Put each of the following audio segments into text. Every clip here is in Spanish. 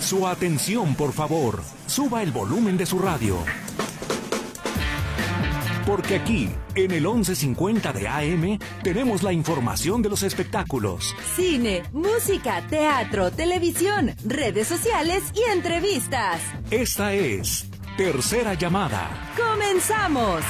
Su atención, por favor. Suba el volumen de su radio. Porque aquí, en el 1150 de AM, tenemos la información de los espectáculos. Cine, música, teatro, televisión, redes sociales y entrevistas. Esta es Tercera Llamada. ¡Comenzamos!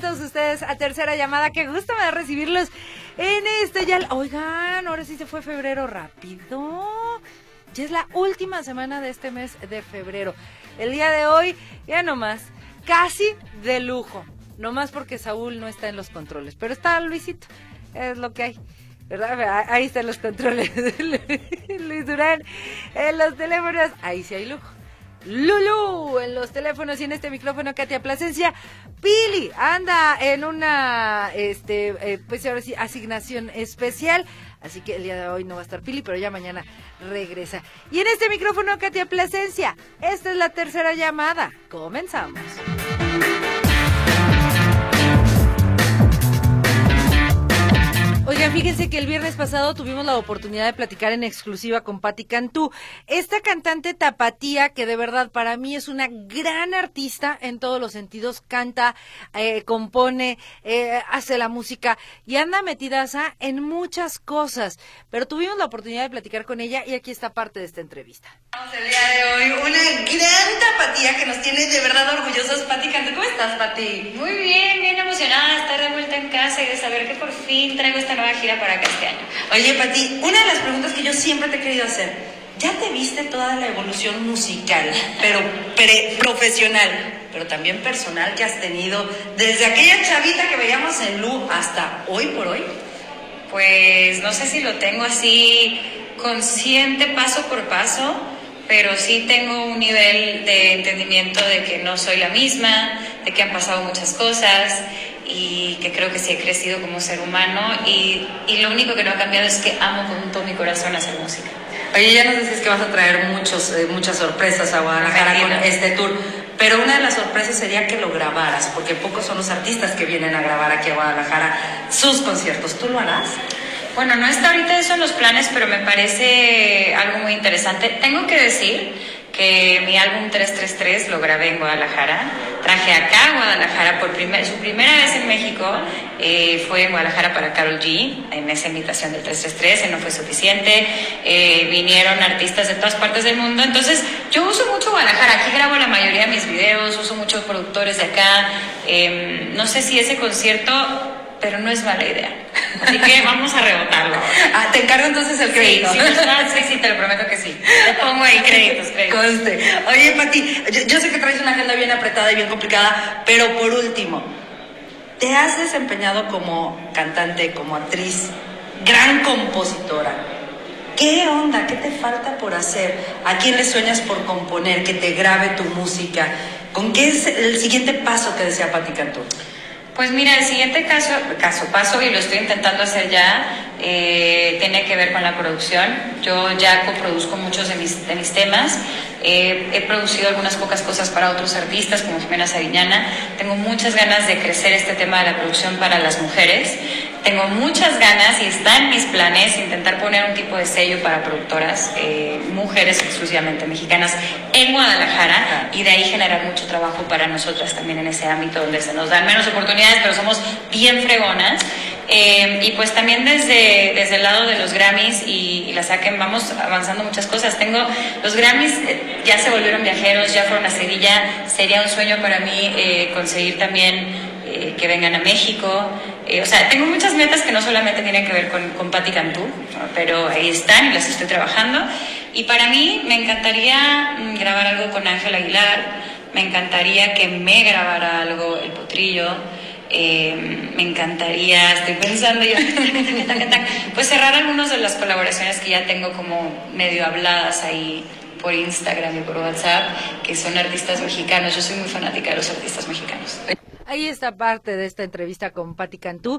Todos ustedes a tercera llamada. Qué gusto me da recibirlos en este ya. Oigan, ahora sí se fue febrero rápido. Ya es la última semana de este mes de febrero. El día de hoy, ya nomás, casi de lujo. Nomás porque Saúl no está en los controles. Pero está Luisito. Es lo que hay. ¿Verdad? Ahí están los controles. Luis Durán. En los teléfonos. Ahí sí hay lujo. Lulu en los teléfonos y en este micrófono Katia Plasencia. Pili anda en una este eh, pues ahora asignación especial, así que el día de hoy no va a estar Pili, pero ya mañana regresa. Y en este micrófono Katia Plasencia, esta es la tercera llamada. Comenzamos. Oigan, fíjense que el viernes pasado tuvimos la oportunidad de platicar en exclusiva con Patti Cantú, esta cantante tapatía que de verdad para mí es una gran artista en todos los sentidos, canta, eh, compone, eh, hace la música y anda metidaza en muchas cosas. Pero tuvimos la oportunidad de platicar con ella y aquí está parte de esta entrevista. El día de hoy una gran tapatía que nos tiene de verdad orgullosos, Patti Cantú. ¿Cómo estás, Patti? Muy bien, bien emocionada de estar de vuelta en casa y de saber que por fin traigo esta nueva gira para acá este año. Oye, Pati, una de las preguntas que yo siempre te he querido hacer, ya te viste toda la evolución musical, pero profesional, pero también personal que has tenido desde aquella chavita que veíamos en Lu hasta hoy por hoy? Pues no sé si lo tengo así consciente paso por paso, pero sí tengo un nivel de entendimiento de que no soy la misma, de que han pasado muchas cosas y que creo que sí he crecido como ser humano y, y, lo único que no ha cambiado es que amo con todo mi corazón hacer música. Oye, ya nos dices que vas a traer muchos, eh, muchas sorpresas a Guadalajara con este tour, pero una de las sorpresas sería que lo grabaras, porque pocos son los artistas que vienen a grabar aquí a Guadalajara sus conciertos. ¿Tú lo harás? Bueno, no está ahorita eso en los planes, pero me parece algo muy interesante. Tengo que decir que mi álbum 333 lo grabé en Guadalajara. Traje acá a Guadalajara por primer, su primera vez en México, eh, fue en Guadalajara para Carol G, en esa invitación del 333, y no fue suficiente. Eh, vinieron artistas de todas partes del mundo. Entonces, yo uso mucho Guadalajara. Aquí grabo la mayoría de mis videos, uso muchos productores de acá. Em, no sé si ese concierto pero no es mala idea. Así que vamos a rebotarlo. Ah, te encargo entonces el crédito. Sí, sí, sí, te lo prometo que sí. Te pongo ahí créditos, créditos. Conste. Oye, Pati, yo, sé que traes una agenda bien apretada y bien complicada, pero por último, te has desempeñado como cantante, como actriz, gran compositora. ¿Qué onda? ¿Qué te falta por hacer? ¿A quién le sueñas por componer? Que te grabe tu música. ¿Con qué es el siguiente paso que desea Pati Cantú? Pues mira, el siguiente caso, caso paso, y lo estoy intentando hacer ya, eh, tiene que ver con la producción. Yo ya coproduzco muchos de mis, de mis temas. Eh, he producido algunas pocas cosas para otros artistas, como Jimena Sariñana. Tengo muchas ganas de crecer este tema de la producción para las mujeres. Tengo muchas ganas y está en mis planes intentar poner un tipo de sello para productoras, eh, mujeres exclusivamente mexicanas, en Guadalajara y de ahí generar mucho trabajo para nosotras también en ese ámbito donde se nos dan menos oportunidades, pero somos bien fregonas. Eh, y pues también desde, desde el lado de los Grammys y, la saquen, vamos avanzando muchas cosas. Tengo, los Grammys eh, ya se volvieron viajeros, ya fueron a Sevilla, sería un sueño para mí eh, conseguir también que vengan a México. o sea, tengo muchas metas que no solamente tienen que ver con, con Patti Cantú, pero ahí están y las estoy trabajando. Y para mí me encantaría mm, grabar algo con Ángel Aguilar, me encantaría que me grabara algo El Potrillo. Eh, me encantaría, estoy pensando yo, pues cerrar algunas de las colaboraciones que ya tengo como medio habladas ahí por Instagram y por WhatsApp, que son artistas mexicanos. Yo soy muy fanática de los artistas mexicanos. Ahí está parte de esta entrevista con Patti Cantú,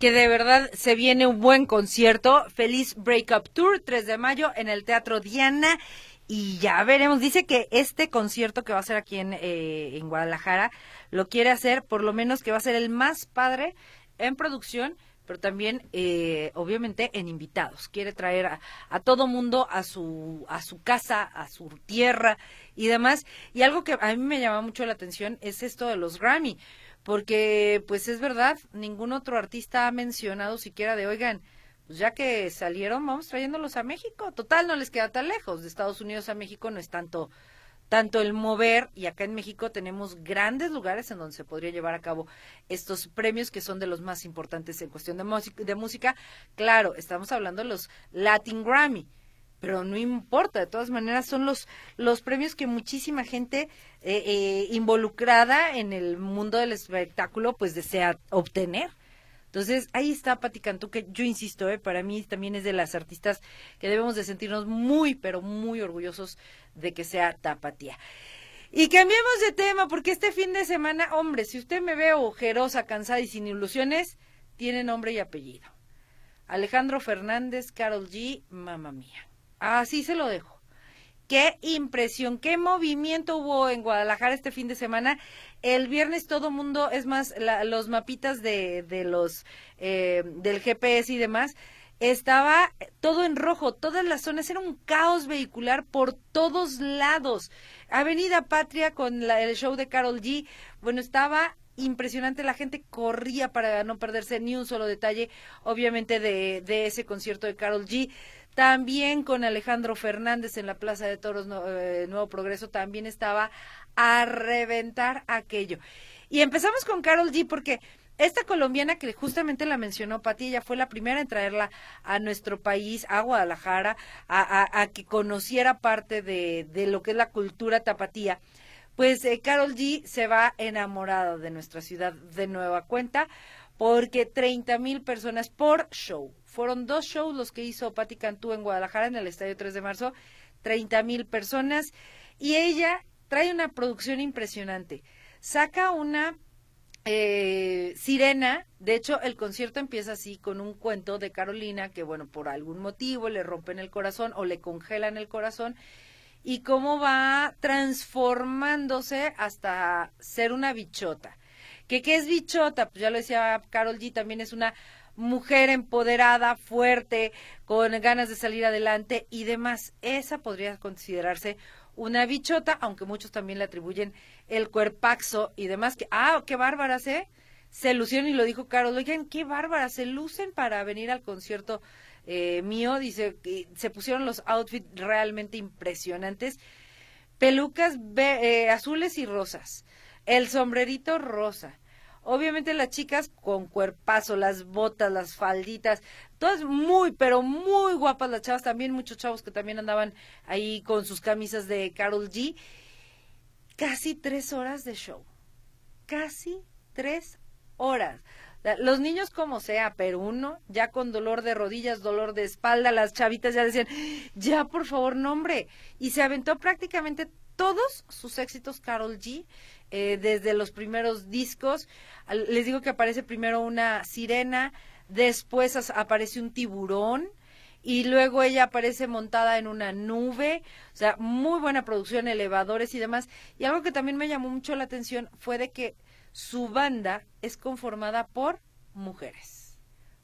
que de verdad se viene un buen concierto. Feliz Breakup Tour, 3 de mayo, en el Teatro Diana. Y ya veremos, dice que este concierto que va a ser aquí en, eh, en Guadalajara, lo quiere hacer, por lo menos que va a ser el más padre en producción pero también eh, obviamente en invitados. Quiere traer a, a, todo mundo a su, a su casa, a su tierra y demás. Y algo que a mí me llama mucho la atención es esto de los Grammy porque pues es verdad, ningún otro artista ha mencionado siquiera de, oigan, pues ya que salieron, vamos trayéndolos a México. Total, no les queda tan lejos. De Estados Unidos a México no es tanto tanto el mover y acá en México tenemos grandes lugares en donde se podría llevar a cabo estos premios que son de los más importantes en cuestión de, de música. Claro, estamos hablando de los Latin Grammy, pero no importa, de todas maneras son los, los premios que muchísima gente eh, eh, involucrada en el mundo del espectáculo pues desea obtener. Entonces, ahí está Pati Cantú, que yo insisto, eh, para mí también es de las artistas que debemos de sentirnos muy, pero muy orgullosos de que sea Tapatía. Y cambiemos de tema, porque este fin de semana, hombre, si usted me ve ojerosa, cansada y sin ilusiones, tiene nombre y apellido. Alejandro Fernández, Carol G, mamá mía. Así se lo dejo. Qué impresión, qué movimiento hubo en Guadalajara este fin de semana. El viernes todo mundo, es más, los mapitas de, de los eh, del GPS y demás, estaba todo en rojo, todas las zonas, era un caos vehicular por todos lados. Avenida Patria con el show de Carol G, bueno, estaba impresionante, la gente corría para no perderse ni un solo detalle, obviamente, de, de ese concierto de Carol G. También con Alejandro Fernández en la Plaza de Toros eh, Nuevo Progreso también estaba a reventar aquello. Y empezamos con Carol G porque esta colombiana que justamente la mencionó Pati, ella fue la primera en traerla a nuestro país, a Guadalajara, a, que conociera parte de, lo que es la cultura tapatía. Pues eh, Carol G se va enamorada de nuestra ciudad de nueva cuenta porque 30 mil personas por show fueron dos shows los que hizo Patti Cantú en Guadalajara, en el Estadio 3 de Marzo, 30 mil personas. Y ella trae una producción impresionante. Saca una eh, sirena, de hecho el concierto empieza así con un cuento de Carolina que bueno, por algún motivo le rompen el corazón o le congelan el corazón y cómo va transformándose hasta ser una bichota. ¿Qué, qué es bichota? Pues ya lo decía Carol G, también es una mujer empoderada, fuerte, con ganas de salir adelante y demás. Esa podría considerarse una bichota, aunque muchos también le atribuyen el cuerpaxo y demás. Que, ah, qué bárbaras, ¿eh? Se lucieron y lo dijo Carol. Oigan, qué bárbaras, se lucen para venir al concierto eh, mío. Dice se pusieron los outfits realmente impresionantes. Pelucas eh, azules y rosas. El sombrerito rosa Obviamente las chicas con cuerpazo, las botas, las falditas, todas muy, pero muy guapas las chavas, también muchos chavos que también andaban ahí con sus camisas de Carol G. Casi tres horas de show. Casi tres horas. Los niños como sea, pero uno ya con dolor de rodillas, dolor de espalda, las chavitas ya decían, ya por favor, nombre. Y se aventó prácticamente todos sus éxitos Carol G eh, desde los primeros discos. Les digo que aparece primero una sirena, después aparece un tiburón y luego ella aparece montada en una nube, o sea, muy buena producción, elevadores y demás. Y algo que también me llamó mucho la atención fue de que su banda es conformada por mujeres.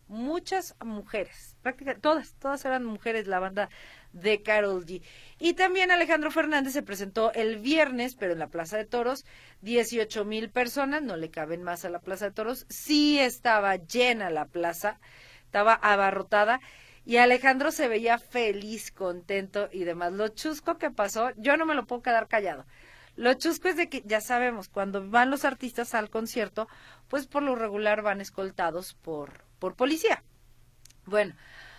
Muchas mujeres, prácticamente todas, todas eran mujeres la banda de Carol G. Y también Alejandro Fernández se presentó el viernes, pero en la Plaza de Toros, 18 mil personas, no le caben más a la Plaza de Toros, sí estaba llena la plaza, estaba abarrotada. Y Alejandro se veía feliz, contento y demás. Lo chusco que pasó, yo no me lo puedo quedar callado. Lo chusco es de que ya sabemos, cuando van los artistas al concierto, pues por lo regular van escoltados por, por policía. Bueno,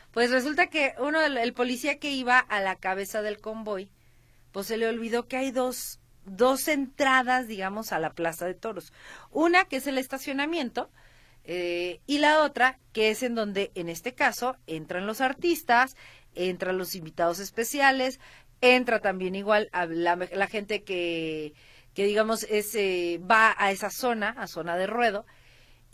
pues resulta que uno, el, policía que iba a la cabeza del convoy, pues se le olvidó que hay dos, dos entradas, digamos, a la Plaza de Toros. Una que es el estacionamiento eh, y la otra que es en donde, en este caso, entran los artistas, entran los invitados especiales, entra también igual la gente que, que digamos es, eh, va a esa zona, a zona de ruedo,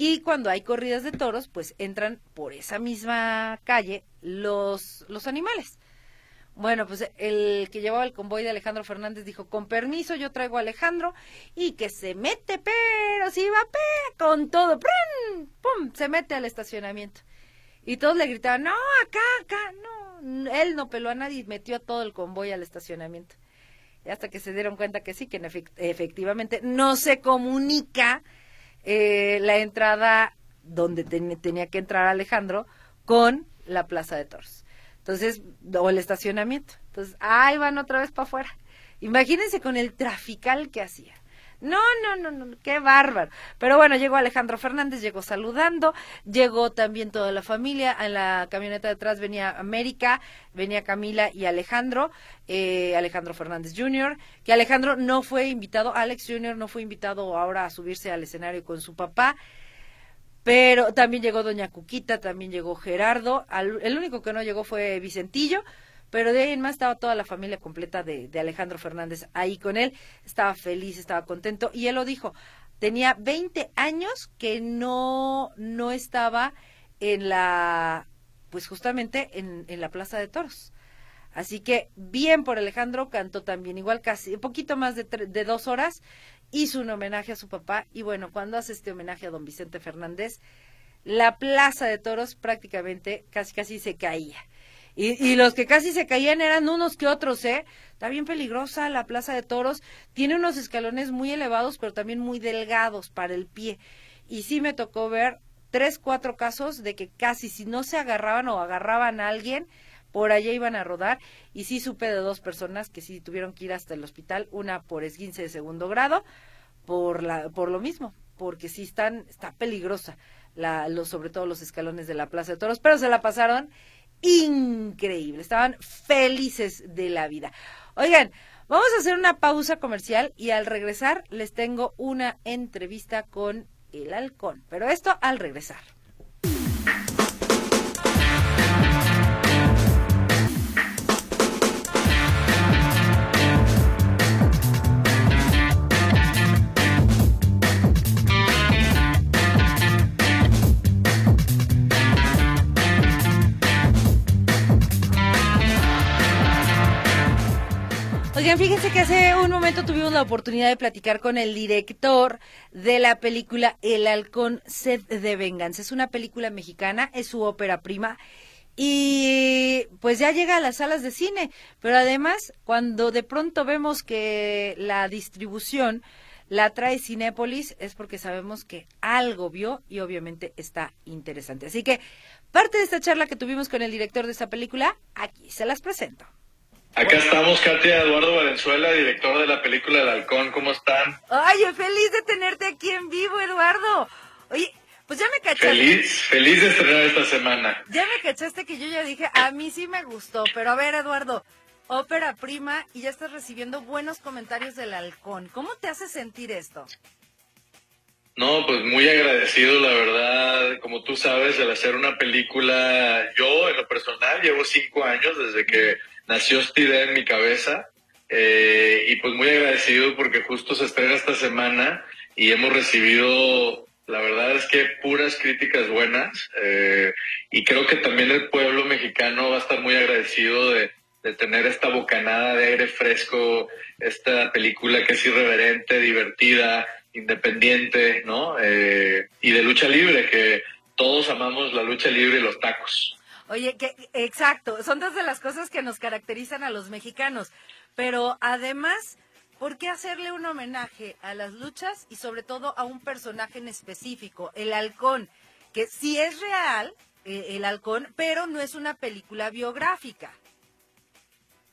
y cuando hay corridas de toros, pues entran por esa misma calle los, los animales. Bueno, pues el que llevaba el convoy de Alejandro Fernández dijo, con permiso yo traigo a Alejandro y que se mete, pero si va con todo, ¡prum! se mete al estacionamiento. Y todos le gritaban, no, acá, acá, no, él no peló a nadie metió a todo el convoy al estacionamiento. Y hasta que se dieron cuenta que sí, que efectivamente no se comunica eh, la entrada donde tenía que entrar Alejandro con la Plaza de Toros. Entonces, o el estacionamiento. Entonces, ahí van otra vez para afuera. Imagínense con el trafical que hacía. No, no, no, no, qué bárbaro. Pero bueno, llegó Alejandro Fernández, llegó saludando, llegó también toda la familia. En la camioneta de atrás venía América, venía Camila y Alejandro, eh, Alejandro Fernández Jr., que Alejandro no fue invitado, Alex Jr. no fue invitado ahora a subirse al escenario con su papá. Pero también llegó Doña Cuquita, también llegó Gerardo. el único que no llegó fue Vicentillo, pero de ahí en más estaba toda la familia completa de, Alejandro Fernández ahí con él. Estaba feliz, estaba contento. Y él lo dijo, tenía 20 años que no, no estaba en la, pues justamente en, en la Plaza de Toros. Así que bien por Alejandro, cantó también igual casi un poquito más de, de dos horas hizo un homenaje a su papá y bueno, cuando hace este homenaje a don Vicente Fernández, la plaza de toros prácticamente casi casi se caía. Y, y, los que casi se caían eran unos que otros, ¿eh? Está bien peligrosa la plaza de toros. Tiene unos escalones muy elevados, pero también muy delgados para el pie. Y sí me tocó ver tres, cuatro casos de que casi si no se agarraban o agarraban a alguien, por allá iban a rodar y sí supe de dos personas que sí tuvieron que ir hasta el hospital, una por esguince de segundo grado, por la por lo mismo, porque sí están está peligrosa la los sobre todo los escalones de la Plaza de Toros, pero se la pasaron increíble, estaban felices de la vida. Oigan, vamos a hacer una pausa comercial y al regresar les tengo una entrevista con el halcón, pero esto al regresar. Oigan, fíjense que hace un momento tuvimos la oportunidad de platicar con el director de la película El Halcón Sed de Venganza. Es una película mexicana, es su ópera prima y pues ya llega a las salas de cine, pero además cuando de pronto vemos que la distribución la trae Cinépolis es porque sabemos que algo vio y obviamente está interesante. Así que parte de esta charla que tuvimos con el director de esta película, aquí se las presento. Acá estamos, Katia Eduardo Valenzuela, director de la película El Halcón. ¿Cómo están? Ay, feliz de tenerte aquí en vivo, Eduardo. Oye, pues ya me cachaste. Feliz, feliz de estrenar esta semana. Ya me cachaste que yo ya dije, a mí sí me gustó, pero a ver, Eduardo, ópera prima y ya estás recibiendo buenos comentarios del Halcón. ¿Cómo te hace sentir esto? No, pues muy agradecido, la verdad. Como tú sabes, el hacer una película, yo en lo personal llevo cinco años desde que nació esta idea en mi cabeza eh, y pues muy agradecido porque justo se estrena esta semana y hemos recibido, la verdad es que puras críticas buenas eh, y creo que también el pueblo mexicano va a estar muy agradecido de, de tener esta bocanada de aire fresco, esta película que es irreverente, divertida, independiente, ¿no? Eh, y de lucha libre, que todos amamos la lucha libre y los tacos. Oye, que exacto, son dos de las cosas que nos caracterizan a los mexicanos. Pero además, ¿por qué hacerle un homenaje a las luchas y sobre todo a un personaje en específico, el halcón, que sí es real, eh, el halcón, pero no es una película biográfica?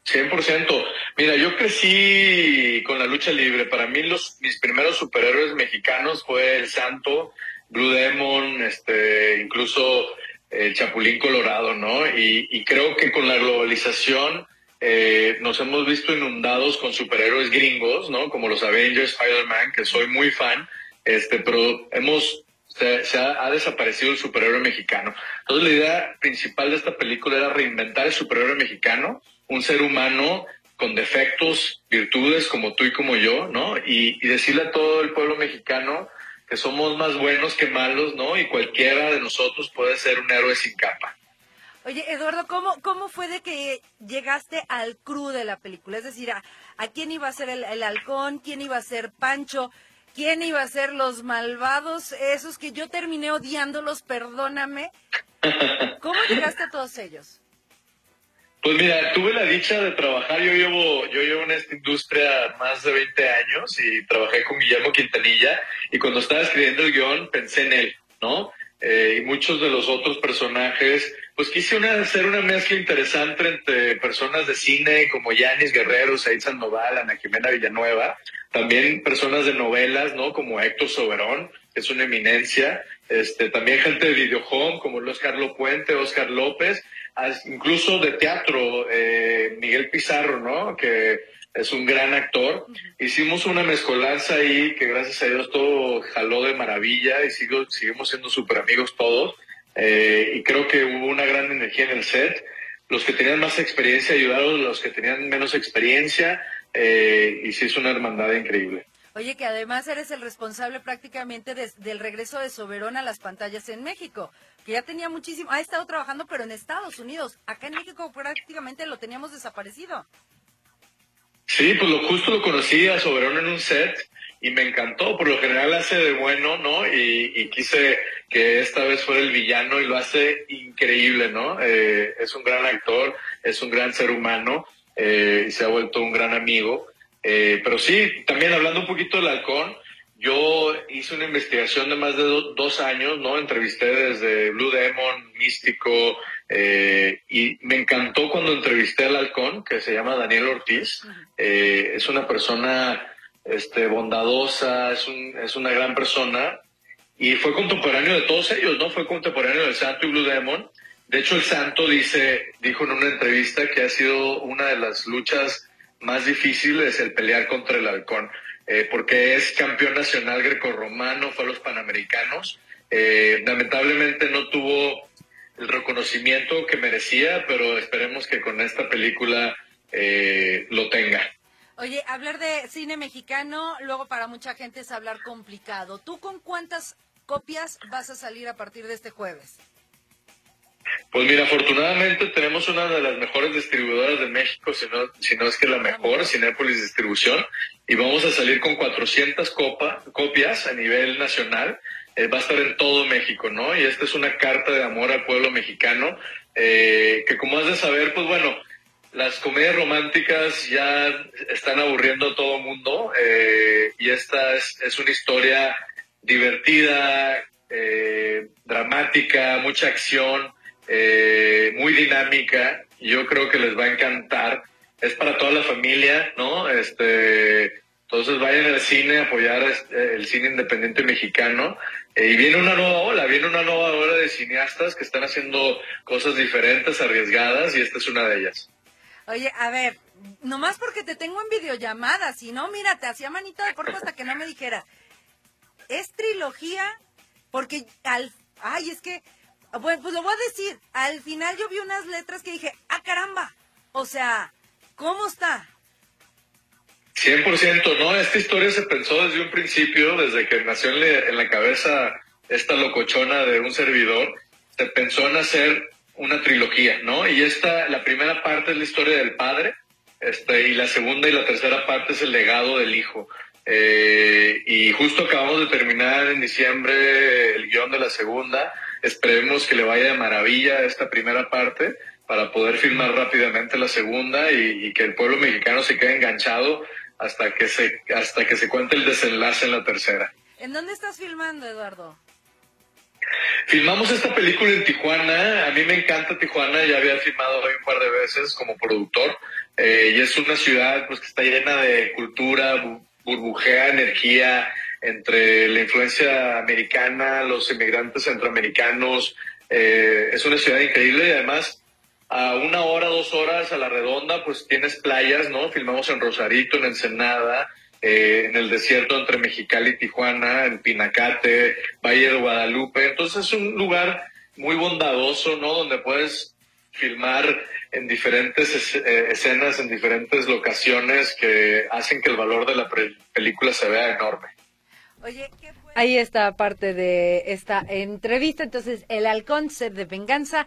100%. Mira, yo crecí con la lucha libre. Para mí los mis primeros superhéroes mexicanos fue el Santo, Blue Demon, este, incluso el Chapulín Colorado, ¿no? Y, creo que con la globalización eh, nos hemos visto inundados con superhéroes gringos, ¿no? Como los Avengers, Spider-Man, que soy muy fan, este, pero hemos se, ha, desaparecido el superhéroe mexicano. Entonces la idea principal de esta película era reinventar el superhéroe mexicano, un ser humano con defectos, virtudes como tú y como yo, ¿no? Y, y decirle a todo el pueblo mexicano que somos más buenos que malos, ¿no? Y cualquiera de nosotros puede ser un héroe sin capa. Oye, Eduardo, ¿cómo, cómo fue de que llegaste al crew de la película? Es decir, ¿a, a quién iba a ser el, el halcón? ¿Quién iba a ser Pancho? ¿Quién iba a ser los malvados? Esos que yo terminé odiándolos, perdóname. ¿Cómo llegaste a todos ellos? Pues mira, tuve la dicha de trabajar, yo llevo, yo llevo en esta industria más de 20 años y trabajé con Guillermo Quintanilla y cuando estaba escribiendo el guion pensé en él, ¿no? Eh, y muchos de los otros personajes, pues quise una, hacer una mezcla interesante entre personas de cine como Yanis Guerrero, Said Sandoval, Ana Jimena Villanueva, también personas de novelas, ¿no? Como Héctor Soberón, que es una eminencia, este, también gente de videohome como Oscar Carlo Puente, Oscar López, incluso de teatro, eh, Miguel Pizarro, ¿no? Que es un gran actor. Hicimos una mezcolanza ahí que gracias a Dios todo jaló de maravilla y sigo, seguimos siendo súper amigos todos. Eh, y creo que hubo una gran energía en el set. Los que tenían más experiencia ayudaron a los que tenían menos experiencia eh, y sí es una hermandad increíble. Oye, que además eres el responsable prácticamente del regreso de Soberón a las pantallas en México, que ya tenía muchísimo, ha estado trabajando pero en Estados Unidos, acá en México prácticamente lo teníamos desaparecido. Sí, pues lo justo lo conocí a Soberón en un set y me encantó, por lo general hace de bueno, ¿no? Y, quise que esta vez fuera el villano y lo hace increíble, ¿no? Eh, es un gran actor, es un gran ser humano eh, y se ha vuelto un gran amigo. Eh, pero sí, también hablando un poquito del halcón, yo hice una investigación de más de dos años, ¿no? Entrevisté desde Blue Demon, Místico, eh, y me encantó cuando entrevisté al halcón, que se llama Daniel Ortiz. Eh, es una persona este, bondadosa, es, un, es una gran persona, y fue contemporáneo de todos ellos, ¿no? Fue contemporáneo del Santo y Blue Demon. De hecho, el Santo dice, dijo en una entrevista que ha sido una de las luchas más difícil es el pelear contra el halcón, eh, porque es campeón nacional grecorromano, fue a los Panamericanos. Eh, lamentablemente no tuvo el reconocimiento que merecía, pero esperemos que con esta película eh, lo tenga. Oye, hablar de cine mexicano, luego para mucha gente es hablar complicado. ¿Tú con cuántas copias vas a salir a partir de este jueves? Pues mira, afortunadamente tenemos una de las mejores distribuidoras de México, si no, si no es que la mejor, Cinépolis Distribución, y vamos a salir con 400 copa, copias a nivel nacional. Eh, va a estar en todo México, ¿no? Y esta es una carta de amor al pueblo mexicano, eh, que como has de saber, pues bueno, las comedias románticas ya están aburriendo a todo mundo, eh, y esta es, es una historia divertida, dramática, mucha acción, eh, muy dinámica. Yo creo que les va a encantar. Es para toda la familia, ¿no? Este, entonces vayan al cine a apoyar este, el cine independiente mexicano. Eh, y viene una nueva ola, viene una nueva ola de cineastas que están haciendo cosas diferentes, arriesgadas, y esta es una de ellas. Oye, a ver, nomás porque te tengo en videollamada, si no, mira, te hacía manita de porco hasta que no me dijera. ¿Es trilogía? Porque al... Ay, es que bueno, pues lo voy a decir. Al final yo vi unas letras que dije, ah, caramba. O sea, ¿cómo está? 100%, ¿no? Esta historia se pensó desde un principio, desde que nació en, la cabeza esta locochona de un servidor, se pensó en hacer una trilogía, ¿no? Y esta, la primera parte es la historia del padre, este, y la segunda y la tercera parte es el legado del hijo. Eh, y justo acabamos de terminar en diciembre el guion de la segunda, Esperemos que le vaya de maravilla esta primera parte para poder filmar rápidamente la segunda y, que el pueblo mexicano se quede enganchado hasta que se hasta que se cuente el desenlace en la tercera. ¿En dónde estás filmando, Eduardo? Filmamos esta película en Tijuana. A mí me encanta Tijuana. Ya había filmado hoy un par de veces como productor. Eh, y es una ciudad pues, que está llena de cultura, burbujea, energía, entre la influencia americana, los inmigrantes centroamericanos. Eh, es una ciudad increíble y además a una hora, dos horas a la redonda, pues tienes playas, ¿no? Filmamos en Rosarito, en Ensenada, eh, en el desierto entre Mexicali y Tijuana, en Pinacate, Valle de Guadalupe. Entonces es un lugar muy bondadoso, ¿no? Donde puedes filmar en diferentes eh, escenas, en diferentes locaciones que hacen que el valor de la película se vea enorme. Ahí está parte de esta entrevista. Entonces, el halcón de venganza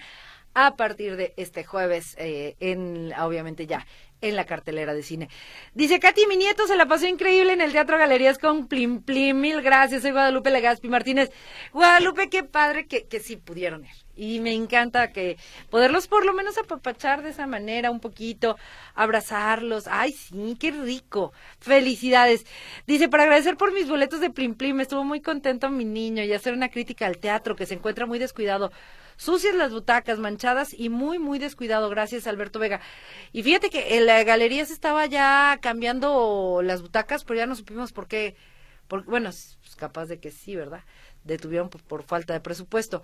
a partir de este jueves, eh, en obviamente ya en la cartelera de cine. Dice Katy, mi nieto se la pasó increíble en el Teatro Galerías con Plim Plim. Mil gracias, soy Guadalupe Legaspi Martínez. Guadalupe, qué padre que, que sí pudieron ir. Y me encanta que poderlos por lo menos apapachar de esa manera un poquito, abrazarlos. Ay, sí, qué rico. Felicidades. Dice, para agradecer por mis boletos de Plim Plim, estuvo muy contento mi niño y hacer una crítica al teatro que se encuentra muy descuidado sucias las butacas, manchadas y muy, muy descuidado. Gracias, Alberto Vega. Y fíjate que en la galería se estaba ya cambiando las butacas, pero ya no supimos por qué. Por, bueno, pues capaz de que sí, ¿verdad? Detuvieron por, falta de presupuesto.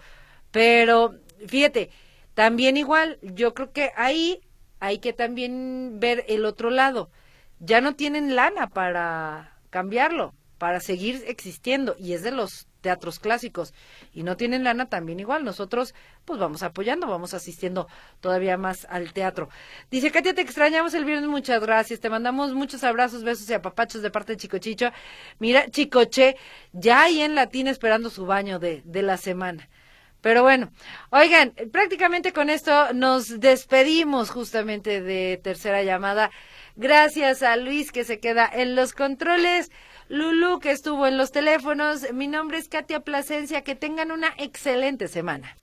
Pero fíjate, también igual, yo creo que ahí hay que también ver el otro lado. Ya no tienen lana para cambiarlo, para seguir existiendo, y es de los teatros clásicos y no tienen lana, también igual. Nosotros, pues vamos apoyando, vamos asistiendo todavía más al teatro. Dice Katia, te extrañamos el viernes, muchas gracias. Te mandamos muchos abrazos, besos y apapachos de parte de Chicochicho. Mira, Chicoche, ya ahí en latín esperando su baño de, de la semana. Pero bueno, oigan, prácticamente con esto nos despedimos justamente de tercera llamada. Gracias a Luis que se queda en los controles. Lulu, que estuvo en los teléfonos. Mi nombre es Katia Plasencia. Que tengan una excelente semana.